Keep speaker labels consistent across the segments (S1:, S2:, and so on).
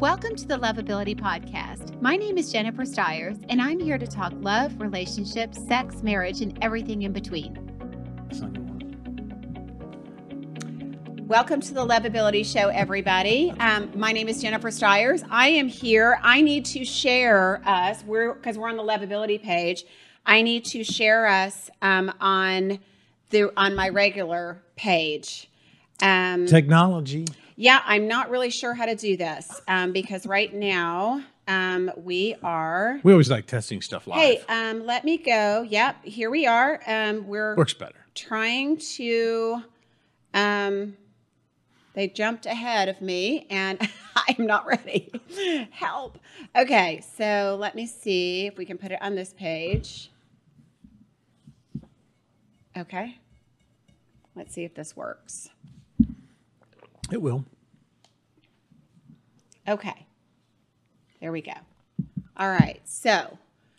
S1: Welcome to the Lovability Podcast. My name is Jennifer Stiers, and I'm here to talk love, relationships, sex, marriage, and everything in between. Welcome to the Lovability Show, everybody. Um, my name is Jennifer Stiers. I am here. I need to share us. We're because we're on the Lovability page. I need to share us um, on the on my regular page.
S2: Um, Technology.
S1: Yeah, I'm not really sure how to do this um, because right now um, we are.
S2: We always like testing stuff live.
S1: Hey, um, let me go. Yep, here we are. Um, we're
S2: works better.
S1: Trying to. Um, they jumped ahead of me, and I'm not ready. Help. Okay, so let me see if we can put it on this page. Okay. Let's see if this works.
S2: It will.
S1: Okay. There we go. All right. So,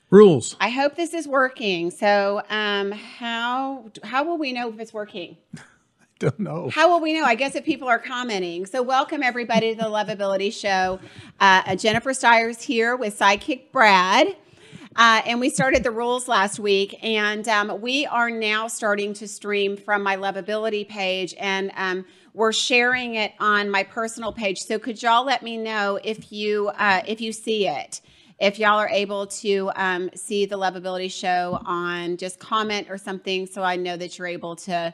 S2: rules.
S1: I hope this is working. So, um, how how will we know if it's working?
S2: I don't know.
S1: How will we know? I guess if people are commenting. So, welcome everybody to the Lovability Show. Uh, Jennifer Stiers here with Sidekick Brad. Uh, and we started the rules last week, and um, we are now starting to stream from my lovability page, and um, we're sharing it on my personal page. So could y'all let me know if you uh, if you see it? If y'all are able to um, see the lovability show on just comment or something, so I know that you're able to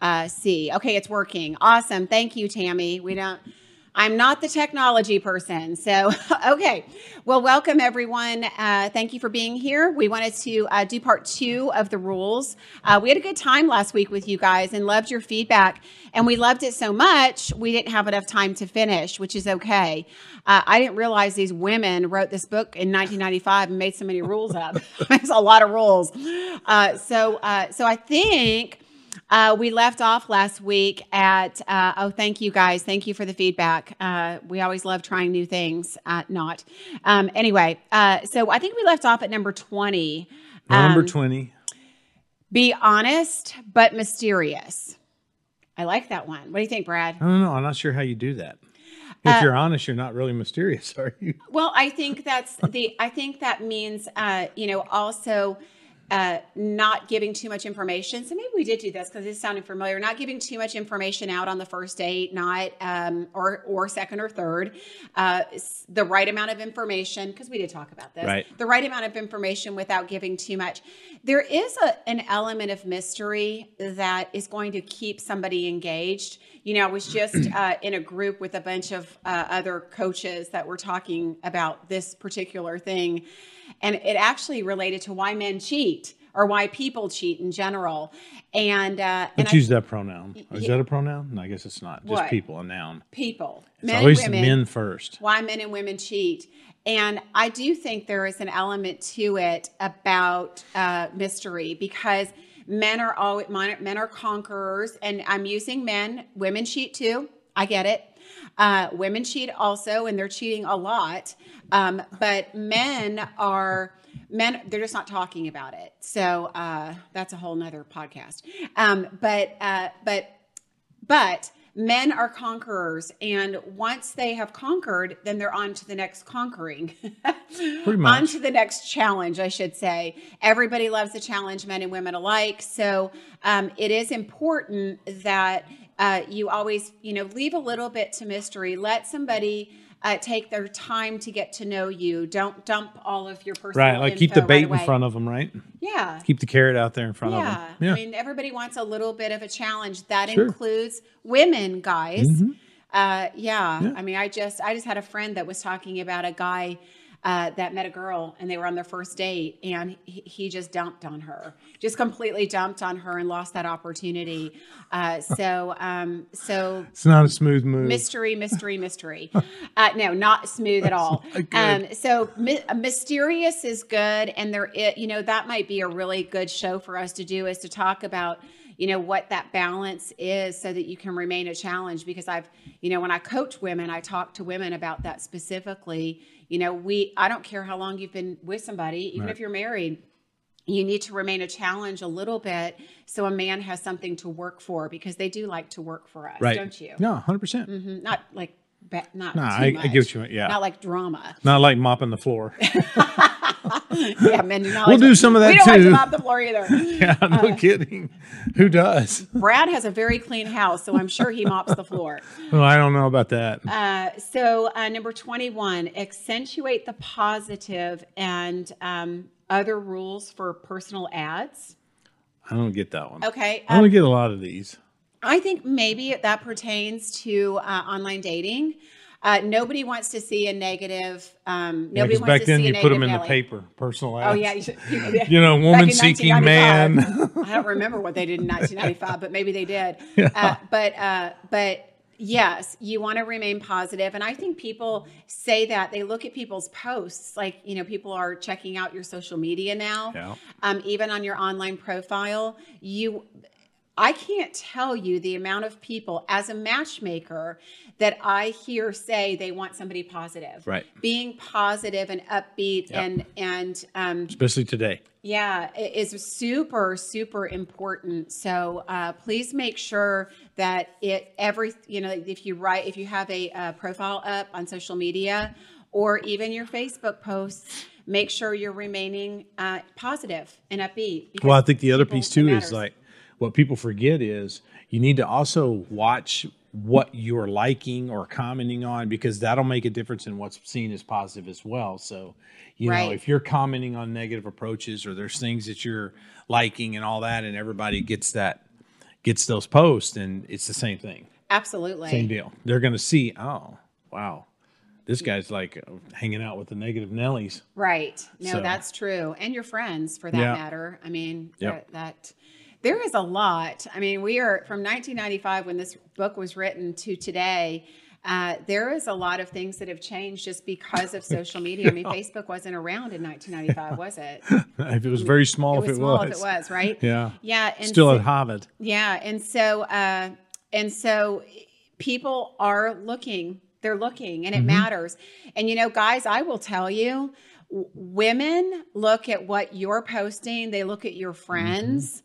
S1: uh, see. Okay, it's working. Awesome. Thank you, Tammy. We don't I'm not the technology person. So, okay. Well, welcome everyone. Uh, thank you for being here. We wanted to uh, do part two of the rules. Uh, we had a good time last week with you guys and loved your feedback. And we loved it so much, we didn't have enough time to finish, which is okay. Uh, I didn't realize these women wrote this book in 1995 and made so many rules up. There's a lot of rules. Uh, so, uh, so I think uh, we left off last week at, uh, oh, thank you guys. Thank you for the feedback. Uh, we always love trying new things. Uh, not. Um, anyway, uh, so I think we left off at number 20.
S2: Number um, 20.
S1: Be honest, but mysterious. I like that one. What do you think, Brad?
S2: I don't know. I'm not sure how you do that. If uh, you're honest, you're not really mysterious, are you?
S1: Well, I think that's the, I think that means, you know, also, uh, not giving too much information. So maybe we did do this because it's sounded familiar. Not giving too much information out on the first date, not um, or or second or third. Uh, the right amount of information because we did talk about this.
S2: Right.
S1: The right amount of information without giving too much. There is a, an element of mystery that is going to keep somebody engaged. You know, I was just uh, in a group with a bunch of uh, other coaches that were talking about this particular thing and it actually related to why men cheat or why people cheat in general. And uh,
S2: let's and use I, that pronoun. Is that a pronoun? No, I guess it's not. Just what? people, a noun.
S1: People.
S2: It's men always women, men first.
S1: Why men and women cheat. And I do think there is an element to it about uh, mystery because men are always men are conquerors, and I'm using men. Women cheat too. I get it. Uh, women cheat also, and they're cheating a lot. Um, but men are men they're just not talking about it. So uh, that's a whole nother podcast. Um, but uh, but but men are conquerors and once they have conquered then they're on to the next conquering. On to the next challenge i should say. Everybody loves a challenge men and women alike. So um, it is important that uh, you always you know leave a little bit to mystery let somebody uh, take their time to get to know you. Don't dump all of your personal
S2: right. Like keep the bait right in front of them, right?
S1: Yeah.
S2: Keep the carrot out there in front yeah. of them.
S1: Yeah. I mean, everybody wants a little bit of a challenge. That sure. includes women, guys. Mm-hmm. Uh, yeah. yeah. I mean, I just I just had a friend that was talking about a guy uh, that met a girl and they were on their first date and he, he, just dumped on her, just completely dumped on her and lost that opportunity. Uh, so, um, so
S2: it's not a smooth move.
S1: Mystery, mystery, mystery. uh, no, not smooth at all. Um, so mi- mysterious is good, and there, it, you know, that might be a really good show for us to do is to talk about you know what that balance is so that you can remain a challenge because i've you know when i coach women i talk to women about that specifically you know, we, I don't care how long you've been with somebody, even right. if you're married, you need to remain a challenge a little bit so a man has something to work for because they do like to work for us,
S2: right.
S1: don't you?
S2: No, 100%. percent
S1: mm-hmm. Not like ba- not
S2: No,
S1: too
S2: I- I what you yeah.
S1: not like drama.
S2: Not like mopping the floor.
S1: yeah, men do not.
S2: We'll
S1: like
S2: do some of that We
S1: don't like to mop the floor either.
S2: yeah, no kidding. Who does?
S1: Brad has a very clean house, so I'm sure he mops the floor.
S2: Well, I don't know about that.
S1: Uh, so uh, number 21, accentuate the positive and um, other rules for personal ads.
S2: I don't get that one.
S1: Okay.
S2: I don't
S1: Um,
S2: get a lot of these.
S1: I think maybe that pertains to uh, online dating. Uh, nobody wants to see a negative. Um,
S2: Yeah,
S1: nobody wants
S2: back
S1: to
S2: then
S1: see
S2: you put them in the paper, personal ads.
S1: Oh
S2: ads.
S1: yeah, you,
S2: know, woman seeking man.
S1: I don't remember what they did in 1995, but maybe they did. Uh, but uh, but yes, you want to remain positive, and I think people say that they look at people's posts, like you know, people are checking out your social media now,
S2: Yeah.
S1: um, even on your online profile. You, I can't tell you the amount of people as a matchmaker that I hear say they want somebody positive,
S2: Right.
S1: Being positive and upbeat
S2: Yep.
S1: and and um,
S2: Especially today.
S1: yeah, it is super, super important. So uh, please make sure that it every you know if you write if you have a uh, profile up on social media or even your Facebook posts, make sure you're remaining uh, positive and upbeat.
S2: Well, I think the other piece too is like what people forget is you need to also watch what you're liking or commenting on because that'll make a difference in what's seen as positive as well. So, you know, if you're commenting on negative approaches or there's things that you're liking and all that, and everybody gets that, gets those posts, and it's the same thing,
S1: absolutely
S2: same deal. They're going to see, oh, wow, this guy's like hanging out with the negative Nellies.
S1: Right. No,
S2: So-
S1: that's true. And your friends for that
S2: Yeah.
S1: matter. I mean,
S2: Yep.
S1: that, that there is a lot. I mean, we are from 1995 when this book was written to today. Uh, there is a lot of things that have changed just because of social media. I mean, Facebook wasn't around in 1995, was it?
S2: if it was very small,
S1: It
S2: if it
S1: small
S2: was,
S1: if it was, right?
S2: yeah,
S1: Yeah. And
S2: still
S1: so-
S2: at Harvard.
S1: yeah, and so uh, and so people are looking. They're looking, and it matters. And you know, guys, I will tell you, w- women look at what you're posting. They look at your friends.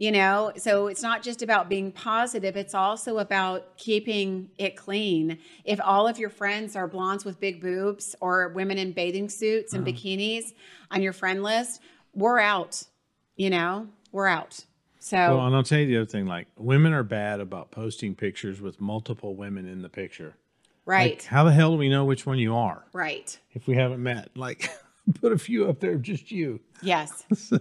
S1: You know, so it's not just about being positive, it's also about keeping it clean. If all of your friends are blondes with big boobs or women in bathing suits and bikinis on your friend list, we're out. You know, we're out. So
S2: Well, and I'll tell you the other thing: like women are bad about posting pictures with multiple women in the picture.
S1: right.
S2: Like, how the hell do we know which one you are
S1: Right.
S2: if we haven't met? Like, put a few up there, of just you.
S1: Yes.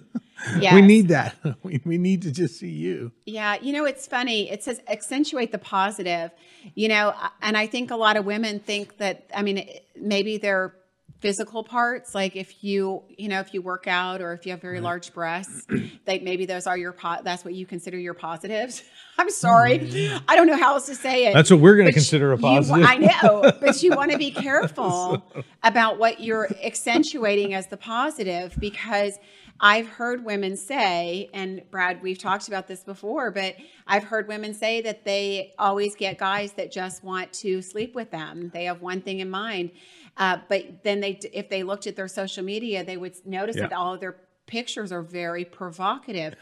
S1: yes.
S2: We need that. We, we need to just see you.
S1: Yeah. You know, it's funny. It says accentuate the positive, you know, and I think a lot of women think that, I mean, maybe their physical parts, like if you, you know, if you work out or if you have very large breasts, like maybe those are your, po- that's what you consider your positives. I'm sorry. Mm. I don't know how else to say it.
S2: That's what we're going to consider a
S1: you-
S2: positive.
S1: I know, but you want to be careful about what you're accentuating as the positive because I've heard women say, and Brad, we've talked about this before, but I've heard women say that they always get guys that just want to sleep with them. They have one thing in mind. Uh, but then they, if they looked at their social media, they would notice
S2: Yeah.
S1: that all of their pictures are very provocative.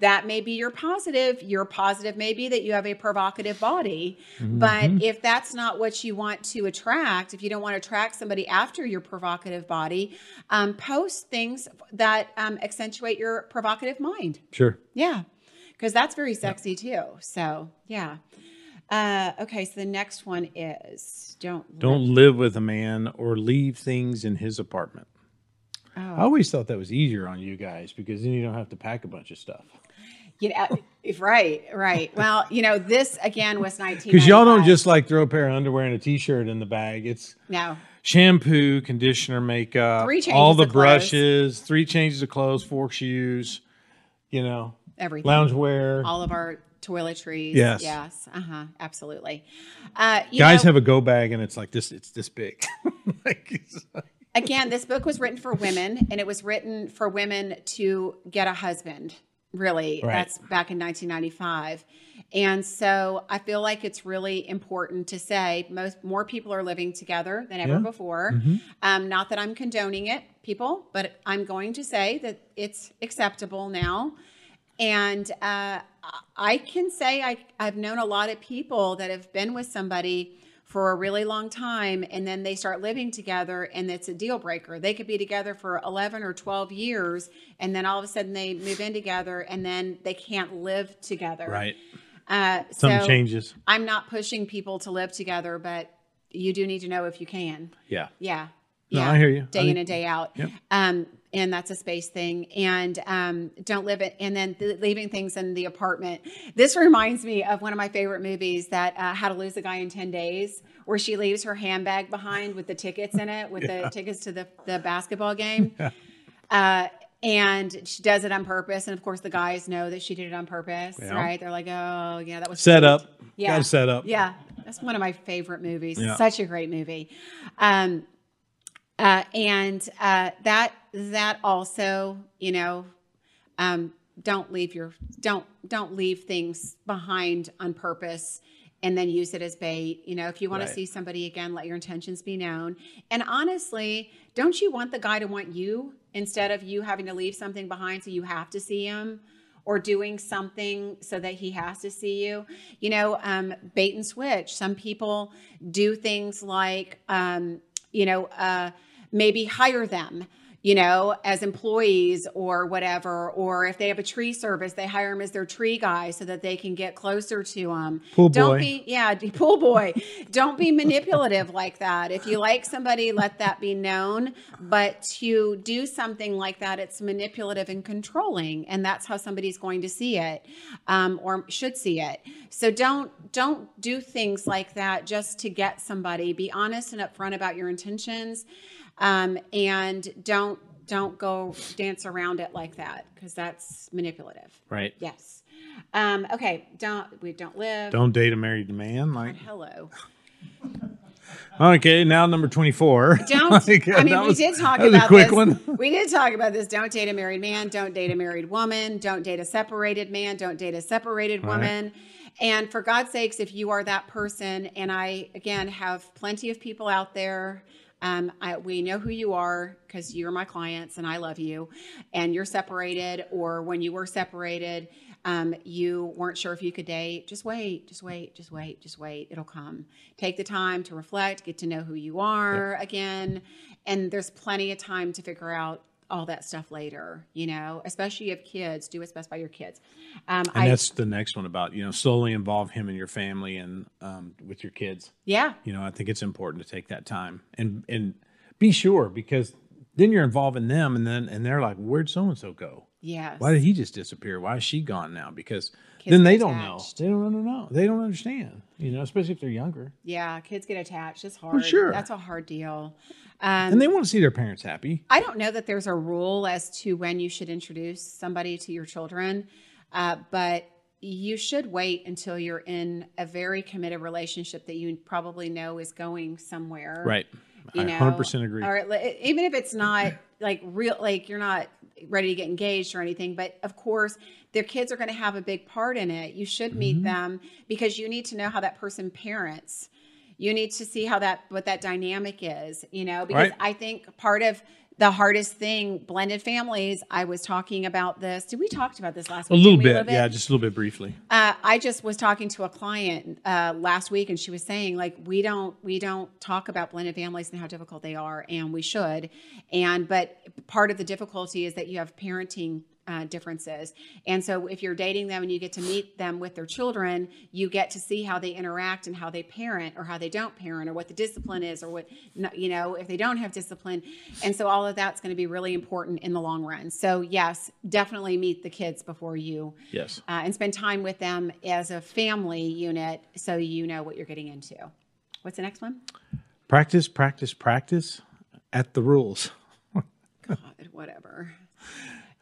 S1: That may be your positive. Your positive may be that you have a provocative body. But if that's not what you want to attract, if you don't want to attract somebody after your provocative body, um, post things that um, accentuate your provocative mind.
S2: Sure.
S1: Yeah, because that's very sexy too. So, yeah. Uh, okay, so the next one is don't
S2: Don't live with a man or leave things in his apartment.
S1: Oh.
S2: I always thought that was easier on you guys because then you don't have to pack a bunch of stuff.
S1: You know, if right, right. Well, you know, this again was 19.
S2: Because y'all don't just like throw a pair of underwear and a t-shirt in the bag. It's
S1: no.
S2: shampoo, conditioner, makeup,
S1: Three changes
S2: all the
S1: of clothes.
S2: brushes, three changes of clothes, four shoes, you know,
S1: Everything.
S2: loungewear.
S1: all of our toiletries.
S2: Yes.
S1: Yes. Uh huh. Absolutely. Uh, you
S2: Guys
S1: know,
S2: have a go bag and it's like this. It's this big. like, it's like-
S1: again, this book was written for women, and it was written for women to get a husband. Really,
S2: Right.
S1: that's back in 1995, and so I feel like it's really important to say most more people are living together than ever
S2: Yeah.
S1: before. Um, not that I'm condoning it, people, but I'm going to say that it's acceptable now. And uh, I can say I, I've known a lot of people that have been with somebody for a really long time and then they start living together and it's a deal breaker. They could be together for 11 or 12 years and then all of a sudden they move in together and then they can't live together.
S2: Right.
S1: Uh,
S2: Some
S1: so
S2: changes.
S1: I'm not pushing people to live together, but you do need to know if you can.
S2: Yeah.
S1: Yeah.
S2: No,
S1: yeah.
S2: I hear you. I
S1: Day in and day out.
S2: Yep.
S1: Um, and that's a space thing. And um, don't live it. And then th- leaving things in the apartment. This reminds me of one of my favorite movies that uh, How to Lose a Guy in 10 Days, where she leaves her handbag behind with the tickets in it, with the tickets to the, the basketball game. Uh, and she does it on purpose. And of course, the guys know that she did it on purpose,
S2: Yeah.
S1: right? They're like, oh, yeah, that was
S2: Set
S1: sweet."
S2: up.
S1: Yeah.
S2: Got set up.
S1: Yeah, that's one of my favorite movies.
S2: Yeah.
S1: Such a great movie. Um, uh, and uh, that that also, you know, um, don't leave your don't don't leave things behind on purpose and then use it as bait. You know, if you want
S2: Right.
S1: to see somebody again, let your intentions be known. And honestly, don't you want the guy to want you instead of you having to leave something behind so you have to see him? Or doing something so that he has to see you, you know, um, bait and switch. Some people do things like, um, you know, uh, maybe hire them, you know, as employees or whatever. Or if they have a tree service, they hire them as their tree guy so that they can get closer to them.
S2: Pool
S1: Don't
S2: boy.
S1: be, yeah, pool boy. Don't be manipulative like that. If you like somebody, let that be known. But to do something like that, it's manipulative and controlling, and that's how somebody's going to see it, um, or should see it. So don't don't do things like that just to get somebody. Be honest and upfront about your intentions, um, and don't don't go dance around it like that because that's manipulative.
S2: Right.
S1: Yes. Um, okay. Don't we don't live.
S2: Don't date a married man. Like,
S1: Hello.
S2: okay, now number 24.
S1: Don't.
S2: Like,
S1: I mean,
S2: that
S1: we
S2: was-
S1: did talk
S2: that was
S1: about
S2: a quick
S1: this.
S2: one.
S1: We did talk about this. Don't date a married man. Don't date a married woman. Don't date a separated man. Don't date a separated
S2: Right.
S1: woman. And for God's sakes, if you are that person, and I again have plenty of people out there. Um, I, we know who you are because you're my clients and I love you. And you're separated, or when you were separated, um, you weren't sure if you could date. Just wait, just wait, just wait, just wait. It'll come. Take the time to reflect, get to know who you are again. And there's plenty of time to figure out all that stuff later, you know, especially if kids, do what's best by your kids. Um,
S2: And
S1: I,
S2: that's the next one about, you know, slowly involve him in your family and um, with your kids.
S1: yeah,
S2: You know, I think it's important to take that time and and be sure because then you're involving them and then and they're like, where'd so and so go?
S1: Yeah.
S2: Why did he just disappear? Why is she gone now? Because
S1: Kids
S2: then they don't know. They don't know. They don't understand. You know, especially if they're younger
S1: Yeah, kids get attached. It's hard.
S2: sure.
S1: That's a hard deal. Um,
S2: and they want to see their parents happy.
S1: I don't know that there's a rule as to when you should introduce somebody to your children, uh, but you should wait until you're in a very committed relationship that you probably know is going somewhere.
S2: Right.
S1: You
S2: I
S1: know,
S2: 100% agree.
S1: Or even if it's not like real, like you're not ready to get engaged or anything, but of course, their kids are going to have a big part in it. You should meet
S2: Mm-hmm.
S1: them because you need to know how that person parents. You need to see how that what that dynamic is, you know, because
S2: Right.
S1: I think part of the hardest thing blended families. I was talking about this. Did we talked about this last week?
S2: A little
S1: Didn't we,
S2: bit. Yeah, just a little bit briefly.
S1: uh, I just was talking to a client uh, last week, and she was saying like we don't we don't talk about blended families and how difficult they are, and we should. And but part of the difficulty is that you have parenting uh, differences, and so if you're dating them and you get to meet them with their children, you get to see how they interact and how they parent or how they don't parent or what the discipline is or what you know if they don't have discipline, and so all of that's going to be really important in the long run. So yes, definitely meet the kids before you
S2: Yes.
S1: uh, and spend time with them as a family unit so you know what you're getting into. What's the next one?
S2: Practice, practice, practice at the rules.
S1: God, whatever.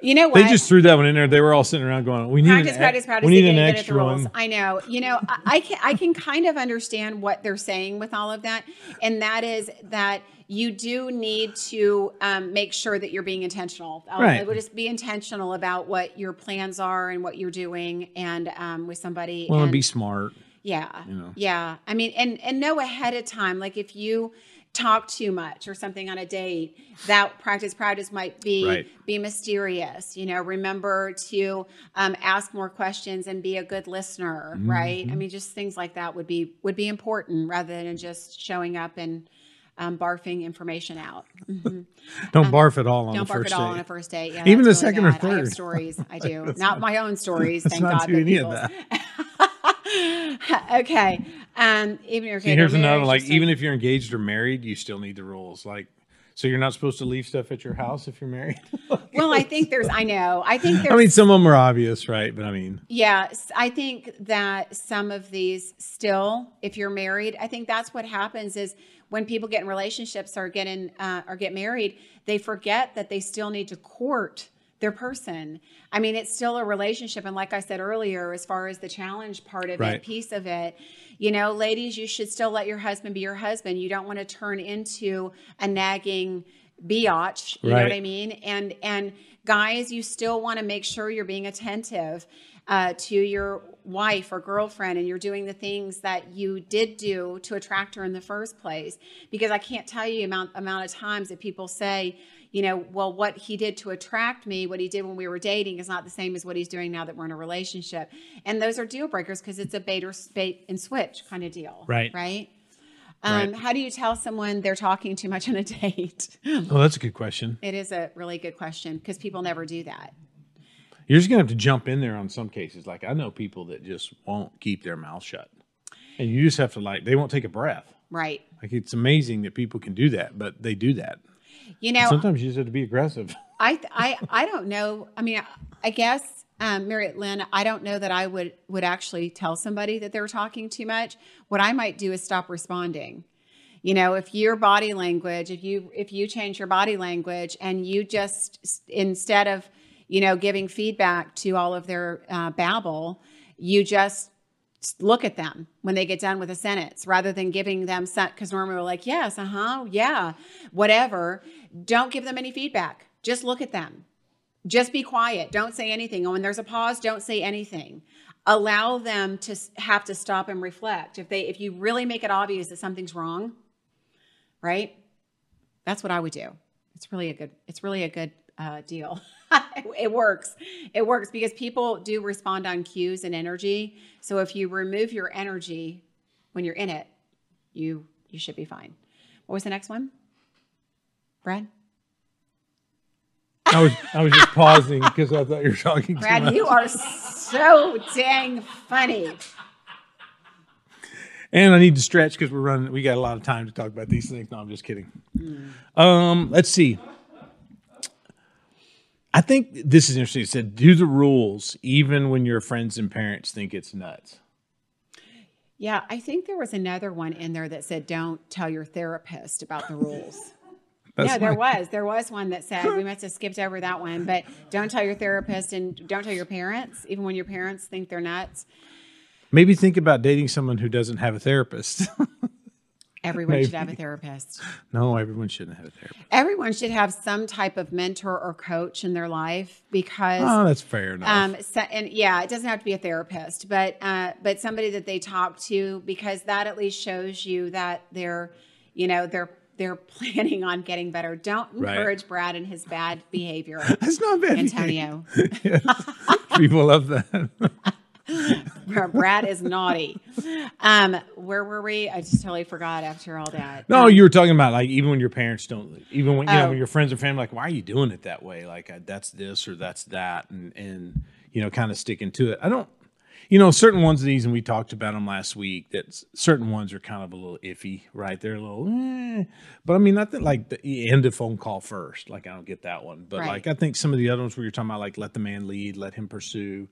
S1: You know what?
S2: They just threw that one in there. They were all sitting around going, "We need
S1: practice,
S2: an,
S1: practice, practice.
S2: We need an
S1: get at the
S2: extra one."
S1: I know. You know, I, I can I can kind of understand what they're saying with all of that, and that is that you do need to um, make sure that you're being intentional.
S2: Right.
S1: I would just be intentional about what your plans are and what you're doing, and um, with somebody.
S2: Well, and
S1: and-
S2: be smart.
S1: Yeah.
S2: know.
S1: Yeah. I mean, and and know ahead of time. Like if you talk too much or something on a date that practice practice might be
S2: Right.
S1: be mysterious you know remember to um, ask more questions and be a good listener right
S2: Mm-hmm.
S1: i mean just things like that would be would be important rather than just showing up and um, barfing information out Mhm.
S2: Don't barf at all on
S1: don't
S2: the
S1: barf
S2: first
S1: at all
S2: date.
S1: on a first date yeah,
S2: Even the
S1: really
S2: second or
S1: bad. i have
S2: third.
S1: stories i do not my own stories thank
S2: not
S1: god
S2: do
S1: but
S2: any of that.
S1: okay um even if
S2: See, here's another like even if you're engaged or married, you still need the rules. Like, so you're not supposed to leave stuff at your house if you're married.
S1: well i think there's i know i think there's
S2: I mean, some of them are obvious, right? But I mean,
S1: Yeah, I think that some of these still, if you're married, I think that's what happens is when people get in relationships or get in uh, or get married, they forget that they still need to court their person. I mean, it's still a relationship, and like I said earlier, as far as the challenge part of
S2: Right.
S1: it, piece of it, you know, ladies, you should still let your husband be your husband. You don't want to turn into a nagging biatch. You know what I mean? And and guys, you still want to make sure you're being attentive uh, to your wife or girlfriend, and you're doing the things that you did do to attract her in the first place. Because I can't tell you amount amount of times that people say. You know, well, what he did to attract me, what he did when we were dating, is not the same as what he's doing now that we're in a relationship. And those are deal breakers because it's a bait or bait and switch kind of deal.
S2: Right.
S1: Right. Um,
S2: Right.
S1: How do you tell someone they're talking too much on a date?
S2: well, that's a good question.
S1: It is a really good question because people never do that.
S2: You're just gonna have to jump in there on some cases. Like I know people that just won't keep their mouth shut, and you just have to like they won't take a breath.
S1: Right.
S2: Like it's amazing that people can do that, but they do that.
S1: You know,
S2: Sometimes you just have to be aggressive.
S1: I, I, I don't know. I mean, I guess, um, Marriott Lynn, I don't know that I would, would actually tell somebody that they're talking too much. What I might do is stop responding. You know, if your body language, if you, if you change your body language and you just, instead of, you know, giving feedback to all of their uh, babble, you just look at them when they get done with a sentence rather than giving them because normally we're like yes uh-huh yeah whatever. Don't give them any feedback. Just look at them. Just be quiet. Don't say anything. And when there's a pause don't say anything. Allow them to have to stop and reflect. If they if you really make it obvious that something's wrong right? That's what i would do. It's really a good it's really a good uh, deal it works it works because people do respond on cues and energy so if you remove your energy when you're in it you you should be fine what was the next one brad
S2: I was I was just pausing because I thought you were talking too
S1: brad you are so dang funny
S2: And I need to stretch because we're running. We got a lot of time to talk about these things. No, I'm just kidding. Um, let's see. I think this is interesting. It said, "Do the rules even when your friends and parents think it's nuts."
S1: yeah i think there was another one in there that said don't tell your therapist about the rules
S2: That's
S1: yeah, there was. There was one that said we must have skipped over that one, but don't tell your therapist and don't tell your parents, even when your parents think they're nuts.
S2: Maybe think about dating someone who doesn't have a therapist.
S1: Everyone should have a therapist.
S2: no, everyone shouldn't have a therapist.
S1: Everyone should have some type of mentor or coach in their life because
S2: Oh, that's fair enough.
S1: um so, and yeah it doesn't have to be a therapist but uh but somebody that they talk to because that at least shows you that they're you know they're they're planning on getting better don't
S2: Right.
S1: encourage brad and his bad behavior
S2: that's not bad.
S1: antonio
S2: People love that.
S1: Brad is naughty. Um, where were we? I just totally forgot after all that.
S2: No,
S1: Um,
S2: you were talking about like even when your parents don't, even when you know
S1: Oh.
S2: when your friends and family like, why are you doing it that way? Like uh, that's this or that's that, and and you know, kind of sticking to it. I don't, you know, certain ones of these, and we talked about them last week. That certain ones are kind of a little iffy, right? They're a little, eh. but I mean, I think like the end of phone call first. Like I don't get that one, but
S1: Right.
S2: like I think some of the other ones where you're talking about like let the man lead, let him pursue,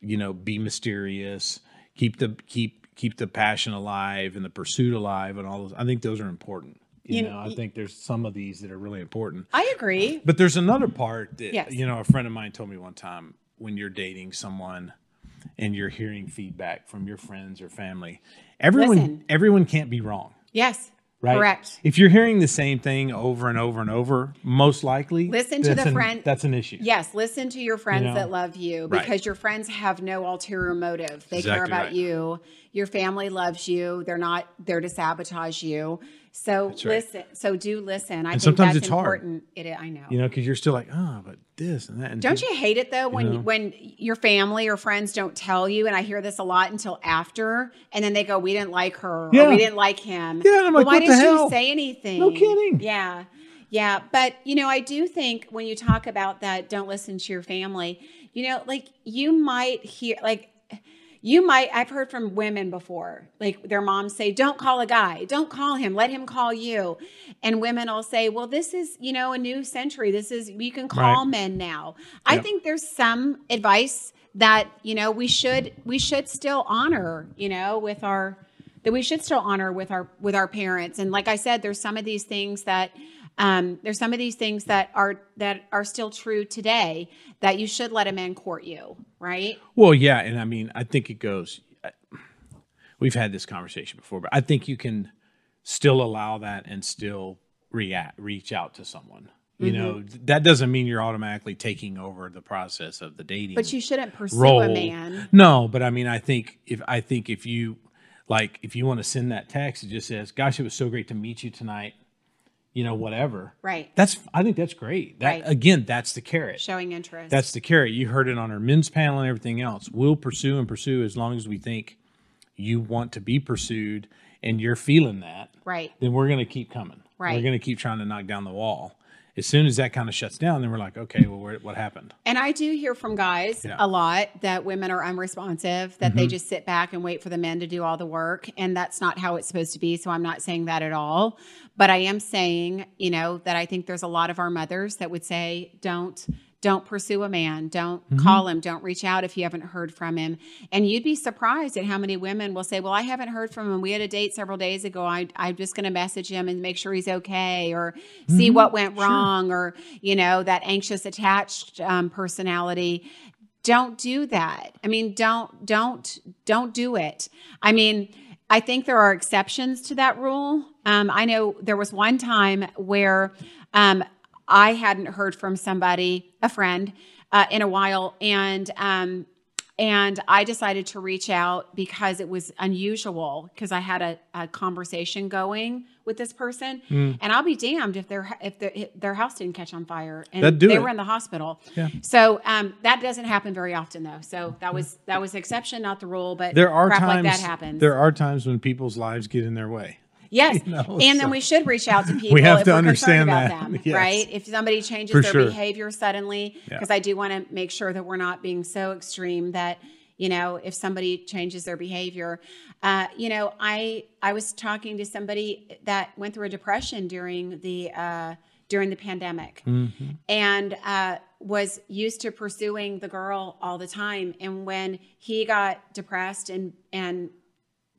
S2: you know, be mysterious, keep the keep keep the passion alive and the pursuit alive, and all those. I think those are important. You,
S1: You-
S2: know, I think there's some of these that are really important.
S1: I agree.
S2: But there's another part that
S1: Yes.
S2: you know a friend of mine told me one time when you're dating someone and you're hearing feedback from your friends or family. Everyone
S1: Listen.
S2: everyone can't be wrong,
S1: Yes,
S2: right?
S1: correct.
S2: If you're hearing the same thing over and over and over, most likely
S1: Listen to the
S2: an-
S1: friend-
S2: That's an issue.
S1: Yes, listen to your friends
S2: You know?
S1: that love you
S2: Right.
S1: because your friends have no ulterior motive. They care about
S2: right.
S1: you. Your family loves you. They're not there to sabotage you. So
S2: right.
S1: listen. So do listen. I think
S2: sometimes
S1: that's
S2: it's hard.
S1: important. It is, I know.
S2: You know, because you're still like, oh, but this and that. And
S1: Don't you hate it though when
S2: know?
S1: when your family or friends don't tell you? And I hear this a lot until after, and then they go, "We didn't like her. Or,
S2: Yeah.
S1: we didn't like him."
S2: Yeah, I'm
S1: Well, why didn't you say anything?
S2: No kidding.
S1: Yeah, yeah. But you know, I do think when you talk about that, don't listen to your family. You know, like you might hear like. You might, I've heard from women before, like their moms say, don't call a guy, don't call him, let him call you. And women will say, well, this is, you know, a new century. This is, you can call
S2: Right.
S1: men now. I think there's some advice that, you know, we should, we should still honor, you know, with our, that we should still honor with our, with our parents. And like I said, there's some of these things that, um, there's some of these things that are, that are still true today that you should let a man court you, right?
S2: Well, yeah, and I mean, I think it goes. We've had this conversation before, but I think you can still allow that and still react, reach out to someone. You know,
S1: Mm-hmm.
S2: that doesn't mean you're automatically taking over the process of the dating.
S1: But you shouldn't pursue
S2: role.
S1: a man.
S2: No, but I mean, I think if I think if you like, if you want to send that text, it just says, "Gosh, it was so great to meet you tonight." You know, whatever.
S1: Right.
S2: That's. I think that's great. That
S1: Right.
S2: again, that's the carrot.
S1: Showing interest.
S2: That's the carrot. You heard it on our men's panel and everything else. We'll pursue and pursue as long as we think you want to be pursued and you're feeling that.
S1: right.
S2: Then we're going to keep coming.
S1: Right.
S2: We're going to keep trying to knock down the wall. As soon as that kind of shuts down, then we're like, okay, well, where, what happened?
S1: And I do hear from guys
S2: Yeah.
S1: a lot that women are unresponsive, that they mm-hmm. just sit back and wait for the men to do all the work. And that's not how it's supposed to be. So I'm not saying that at all. But I am saying, you know, that I think there's a lot of our mothers that would say, don't. Don't pursue a man. Don't call him. Don't reach out if you haven't heard from him. And you'd be surprised at how many women will say, Well, I haven't heard from him. We had a date several days ago. I, I'm just going to message him and make sure he's okay or see what went wrong or, you know, that anxious attached um, personality don't do that i mean don't don't don't do it i mean i think there are exceptions to that rule um, i know there was one time where um, i hadn't heard from somebody a friend uh, in a while and um, and I decided to reach out because it was unusual because I had a, a conversation going with this person,
S2: Hmm.
S1: and I'll be damned if their if their, if their house didn't catch on fire and
S2: That'd do
S1: they
S2: it.
S1: were in the hospital.
S2: Yeah.
S1: So um, that doesn't happen very often, though. So that was that was exception, not the rule. But
S2: There are
S1: crap
S2: times
S1: like that happens.
S2: There are times when people's lives get in their way.
S1: Yes,
S2: know,
S1: and then we should reach out to people.
S2: We have
S1: if
S2: to
S1: we're
S2: understand that.
S1: them,
S2: Yes.
S1: right? If somebody changes
S2: For
S1: their
S2: sure.
S1: behavior suddenly,
S2: Yeah.
S1: because I do want to make sure that we're not being so extreme that you know if somebody changes their behavior, uh, you know, I I was talking to somebody that went through a depression during the uh, during the pandemic,
S2: Mm-hmm.
S1: and uh, was used to pursuing the girl all the time, and when he got depressed and and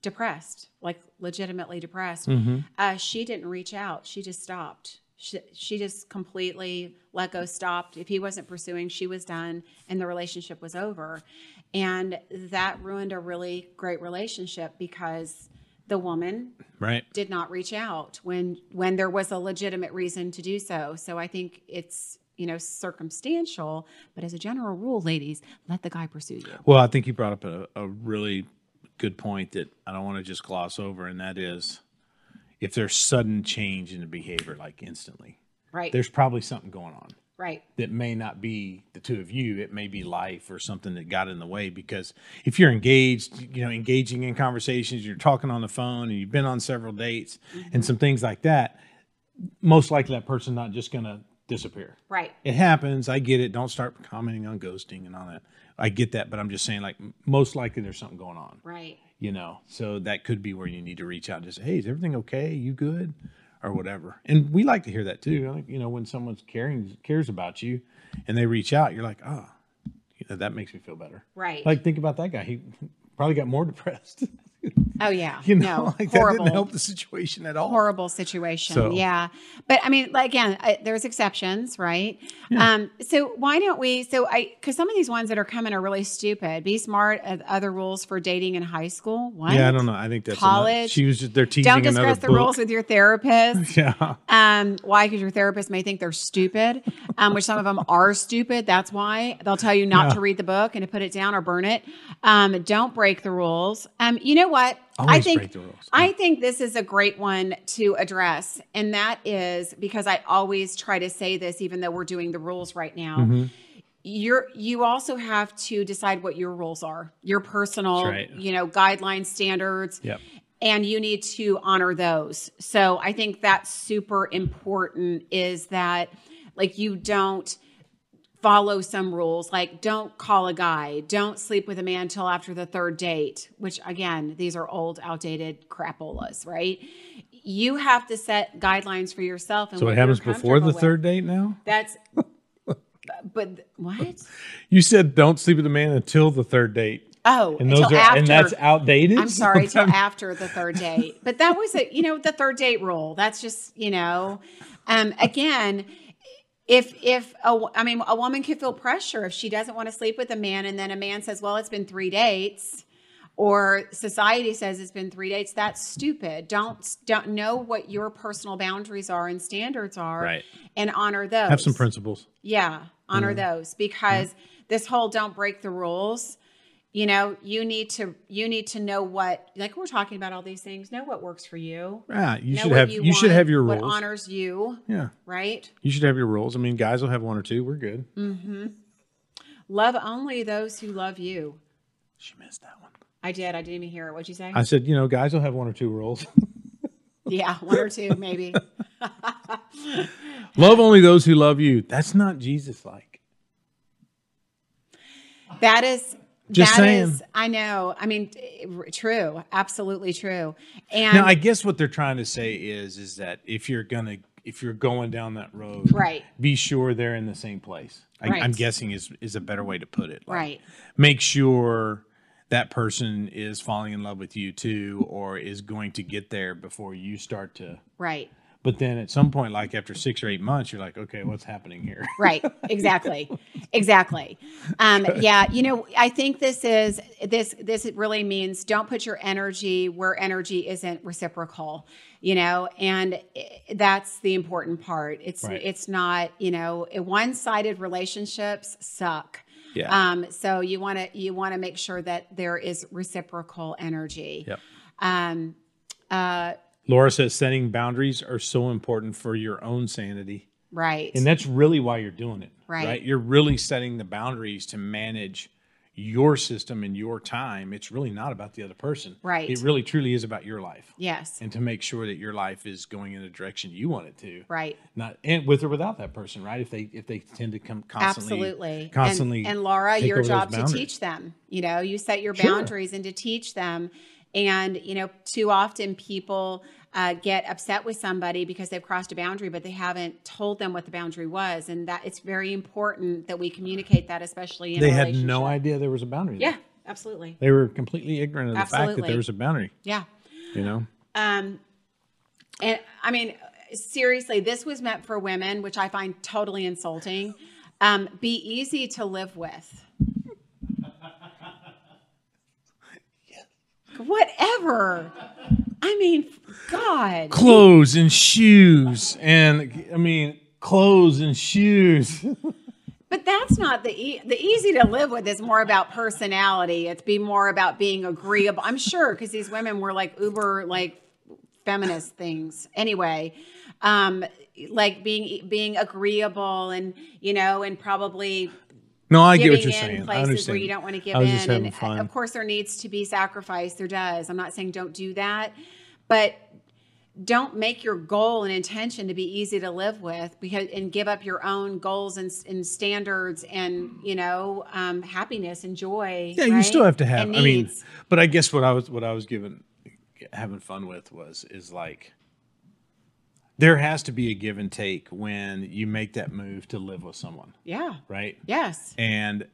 S1: depressed, like legitimately depressed.
S2: Mm-hmm.
S1: Uh, she didn't reach out. She just stopped. She, she just completely let go, stopped. If he wasn't pursuing, she was done, and the relationship was over. And that ruined a really great relationship because the woman
S2: Right.
S1: did not reach out when when there was a legitimate reason to do so. So I think it's you know circumstantial, but as a general rule, ladies, let the guy pursue you.
S2: Well, I think you brought up a, a really good point that I don't want to just gloss over, and that is if there's sudden change in the behavior, like instantly,
S1: Right.
S2: there's probably something going on
S1: right.
S2: that may not be the two of you. It may be life or something that got in the way. Because if you're engaged, you know, engaging in conversations, you're talking on the phone, and you've been on several dates and mm-hmm. some things like that, most likely that person's not just going to disappear.
S1: Right.
S2: It happens. I get it. Don't start commenting on ghosting and all that. I get that, but I'm just saying, like, most likely there's something going on,
S1: Right.
S2: you know? So that could be where you need to reach out and just say, hey, is everything okay? You good? Or whatever. And we like to hear that too. Like, You know, when someone's caring, cares about you and they reach out, you're like, oh, you know, that makes me feel better.
S1: Right.
S2: Like, think about that guy. He probably got more depressed.
S1: Oh yeah.
S2: You know,
S1: no,
S2: like that
S1: horrible.
S2: didn't help the situation at all.
S1: horrible situation.
S2: So-
S1: Yeah. But I mean, like, again, I, there's exceptions, right?
S2: Yeah.
S1: Um, so why don't we? So I, because some of these ones that are coming are really stupid. Be smart. uh, Other rules for dating in high school. What?
S2: Yeah, I don't know. I think that's
S1: College.
S2: She was just they're teasing
S1: Don't discuss the
S2: book.
S1: rules with your therapist.
S2: Yeah.
S1: Um, why? Because your therapist may think they're stupid, um, which some of them are stupid. That's why they'll tell you not
S2: Yeah.
S1: to read the book and to put it down or burn it. Um, don't break the rules. Um, you know what? I think
S2: break the rules.
S1: I think this is a great one to address, and that is because I always try to say this, even though we're doing the rules right now.
S2: Mm-hmm.
S1: You're you also have to decide what your rules are, your personal,
S2: right.
S1: you know, guidelines, standards
S2: Yep.
S1: and you need to honor those. So I think that's super important is that like you don't follow some rules like don't call a guy, don't sleep with a man till after the third date, which again, these are old outdated crapolas, right? You have to set guidelines for yourself and
S2: So
S1: what
S2: it happens before the
S1: with.
S2: third date now?
S1: That's but what?
S2: You said don't sleep with a man until the third date.
S1: Oh,
S2: And those are
S1: after.
S2: and that's outdated.
S1: I'm sorry, till after the third date. But that was a, you know, the third date rule. That's just, you know, um, again, if if a, I mean, a woman could feel pressure if she doesn't want to sleep with a man, and then a man says, "Well, it's been three dates," or society says it's been three dates. That's stupid. Don't don't know what your personal boundaries are and standards are,
S2: Right.
S1: and honor those.
S2: have some principles.
S1: Yeah, honor mm-hmm. those because this whole don't break the rules. You know, you need to you need to know what like we're talking about all these things. Know what works for you.
S2: Yeah, you
S1: know
S2: should have you, should
S1: want,
S2: have your rules What
S1: honors you,
S2: yeah.
S1: right?
S2: You should have your rules. I mean, guys will have one or two. We're good.
S1: Mm. Love only those who love you.
S2: She missed that one.
S1: I did. I didn't even hear it. What'd you say?
S2: I said, you know, guys will have one or two rules.
S1: yeah, one or two maybe.
S2: love only those who love you. That's not Jesus like.
S1: That is
S2: Just
S1: that
S2: saying.
S1: is- I know. I mean, true. Absolutely true. And
S2: Now, I guess what they're trying to say is, is that if you're gonna, if you're going down that road,
S1: Right.
S2: be sure they're in the same place. I,
S1: Right.
S2: I'm guessing is is a better way to put it. Like,
S1: Right.
S2: Make sure that person is falling in love with you too, or is going to get there before you start to.
S1: right.
S2: But then at some point, like after six or eight months, you're like, okay, what's happening here?
S1: right exactly exactly um yeah you know i think this is this this really means don't put your energy where energy isn't reciprocal you know and that's the important part it's
S2: Right.
S1: it's not you know one-sided relationships suck
S2: Yeah.
S1: um so you want to you want to make sure that there is reciprocal energy
S2: Yep.
S1: um uh
S2: Laura says setting boundaries are so important for your own sanity.
S1: right
S2: And that's really why you're doing it.
S1: Right.
S2: You're really setting the boundaries to manage your system and your time. It's really not about the other person.
S1: Right.
S2: It really truly is about your life.
S1: yes
S2: And to make sure that your life is going in the direction you want it to.
S1: right
S2: Not and with or without that person, right? If they if they tend to come constantly
S1: Absolutely.
S2: constantly
S1: And, and Laura, your job to teach them. You know, you set your
S2: Sure.
S1: boundaries and to teach them. And, you know, too often people uh, get upset with somebody because they've crossed a boundary, but they haven't told them what the boundary was. And that it's very important that we communicate that, especially in
S2: They had no idea there was a boundary. there.
S1: Yeah, absolutely.
S2: They were completely ignorant of the fact that there was a boundary,
S1: Yeah.
S2: you know?
S1: Um, and I mean, seriously, this was meant for women, which I find totally insulting. Um, be easy to live with. Whatever. I mean, God.
S2: clothes and shoes and i mean clothes and shoes
S1: But that's not the e- the easy to live with. Is more about personality. It's be more about being agreeable. I'm sure because these women were like uber like feminist things anyway. Um, like being being agreeable and you know and probably
S2: no i get what you're
S1: in
S2: saying i
S1: places
S2: understand
S1: where you don't want to give
S2: I was
S1: in.
S2: just having
S1: and
S2: fun.
S1: of course, there needs to be sacrifice. There does. I'm not saying don't do that, but don't make your goal and intention to be easy to live with because and give up your own goals and, and standards and you know um, happiness and joy.
S2: yeah you still have to have
S1: And
S2: i mean but i guess what i was what i was given having fun with was is like there has to be a give and take when you make that move to live with someone.
S1: Yeah,
S2: right?
S1: Yes,
S2: and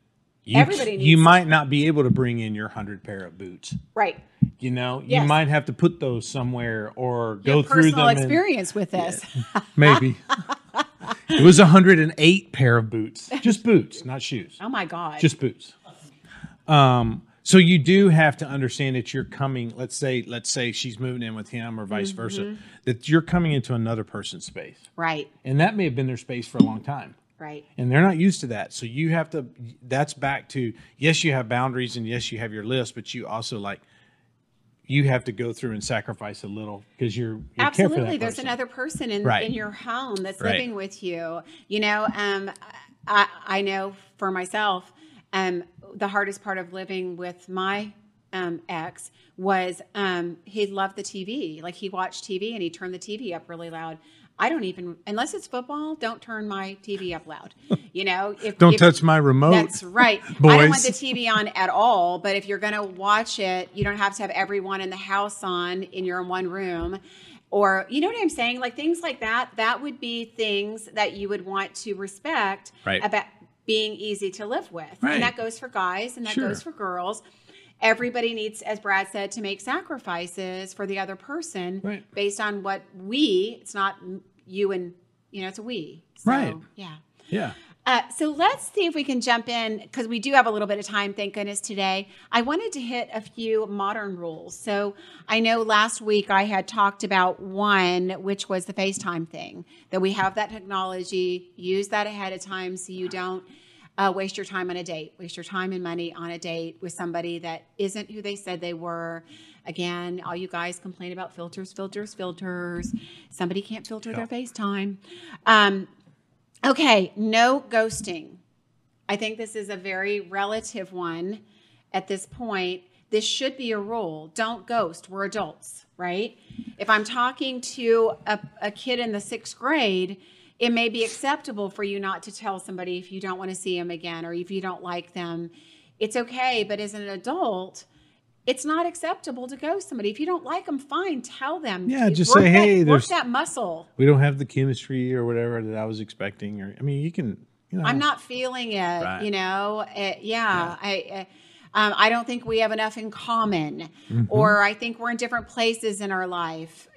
S2: you,
S1: Everybody
S2: you might not be able to bring in your hundred pair of boots.
S1: Right.
S2: You know, you might have to put those somewhere or go
S1: Your
S2: through them.
S1: personal
S2: and-
S1: experience with this.
S2: maybe it was 108 pair of boots, just boots, not shoes,
S1: Oh my God.
S2: just boots. Um, so you do have to understand that you're coming. Let's say, let's say she's moving in with him, or vice versa.
S1: Mm-hmm.
S2: That you're coming into another person's space,
S1: right.
S2: and that may have been their space for a long time.
S1: Right.
S2: and they're not used to that. So you have to. That's back to yes, you have boundaries, and yes, you have your list, but you also like you have to go through and sacrifice a little because you're, you
S1: Absolutely. There's another person in,
S2: Right.
S1: in your home that's
S2: Right.
S1: living with you. You know, um, I, I know for myself, um, the hardest part of living with my um, ex was um, he loved the TV. Like he watched TV and he turned the TV up really loud. I don't even, unless it's football, don't turn my TV up loud. You know, if,
S2: Don't
S1: if-
S2: touch my remote.
S1: That's right. I don't want the TV on at all, but if you're going to watch it, you don't have to have everyone in the house on in your one room. Or, you know what I'm saying? Like things like that, that would be things that you would want to respect
S2: Right.
S1: about being easy to live with.
S2: Right.
S1: And that goes for guys and that
S2: Sure.
S1: goes for girls. Everybody needs, as Brad said, to make sacrifices for the other person
S2: Right.
S1: based on what we, it's not you and, you know, it's a we. So,
S2: Right.
S1: Yeah.
S2: yeah.
S1: Uh, so let's see if we can jump in because we do have a little bit of time, thank goodness, today. I wanted to hit a few modern rules. So I know last week I had talked about one, which was the FaceTime thing, that we have that technology, use that ahead of time so you don't uh, waste your time on a date, waste your time and money on a date with somebody that isn't who they said they were. Again, all you guys complain about filters, filters, filters. Somebody can't filter their FaceTime. Um, Okay, no ghosting. I think this is a very relative one at this point. This should be a rule. Don't ghost. We're adults, right? If I'm talking to a, a kid in the sixth grade, it may be acceptable for you not to tell somebody if you don't want to see them again or if you don't like them. It's okay, but as an adult, it's not acceptable to ghost somebody. If you don't like them, fine, tell them.
S2: Yeah, just
S1: Work
S2: say,
S1: that-
S2: "Hey,
S1: work
S2: there's-
S1: that muscle.
S2: We don't have the chemistry or whatever that I was expecting. Or I mean, you can. You know,
S1: I'm not feeling it.
S2: Right.
S1: You know, It- yeah, I. Uh, um, I don't think we have enough in common,
S2: Mm-hmm.
S1: or I think we're in different places in our life.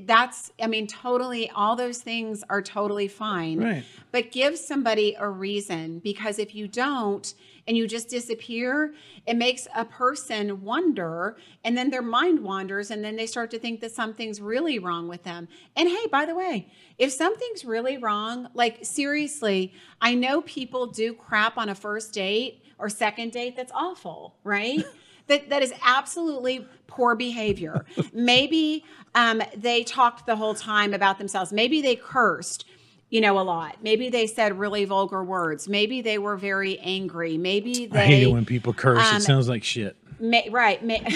S1: That's, I mean, totally, all those things are totally fine.
S2: Right.
S1: But give somebody a reason because if you don't and you just disappear, it makes a person wonder and then their mind wanders and then they start to think that something's really wrong with them. And hey, by the way, if something's really wrong, like seriously, I know people do crap on a first date or second date that's awful, right? that that is absolutely poor behavior. Maybe um, they talked the whole time about themselves. Maybe they cursed you know, a lot. Maybe they said really vulgar words. Maybe they were very angry. Maybe they
S2: I hate it when people curse.
S1: um,
S2: it sounds like shit.
S1: may, right. May,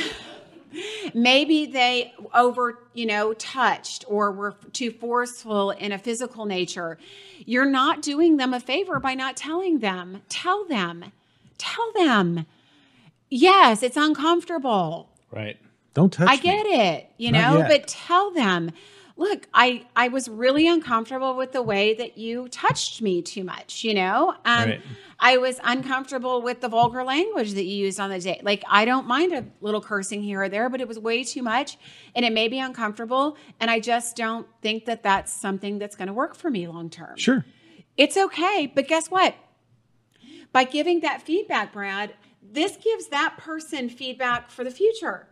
S1: maybe they over, you know, touched or were too forceful in a physical nature. You're not doing them a favor by not telling them. Tell them. Tell them. Yes, it's uncomfortable.
S2: Right. Don't touch.
S1: I get it, you
S2: Not
S1: know,
S2: yet.
S1: but tell them, look, I I was really uncomfortable with the way that you touched me too much, you know? Um
S2: Right.
S1: I was uncomfortable with the vulgar language that you used on the date. Like I don't mind a little cursing here or there, but it was way too much and it may be uncomfortable and I just don't think that that's something that's going to work for me long term.
S2: Sure.
S1: It's okay, but guess what? By giving that feedback, Brad, this gives that person feedback for the future.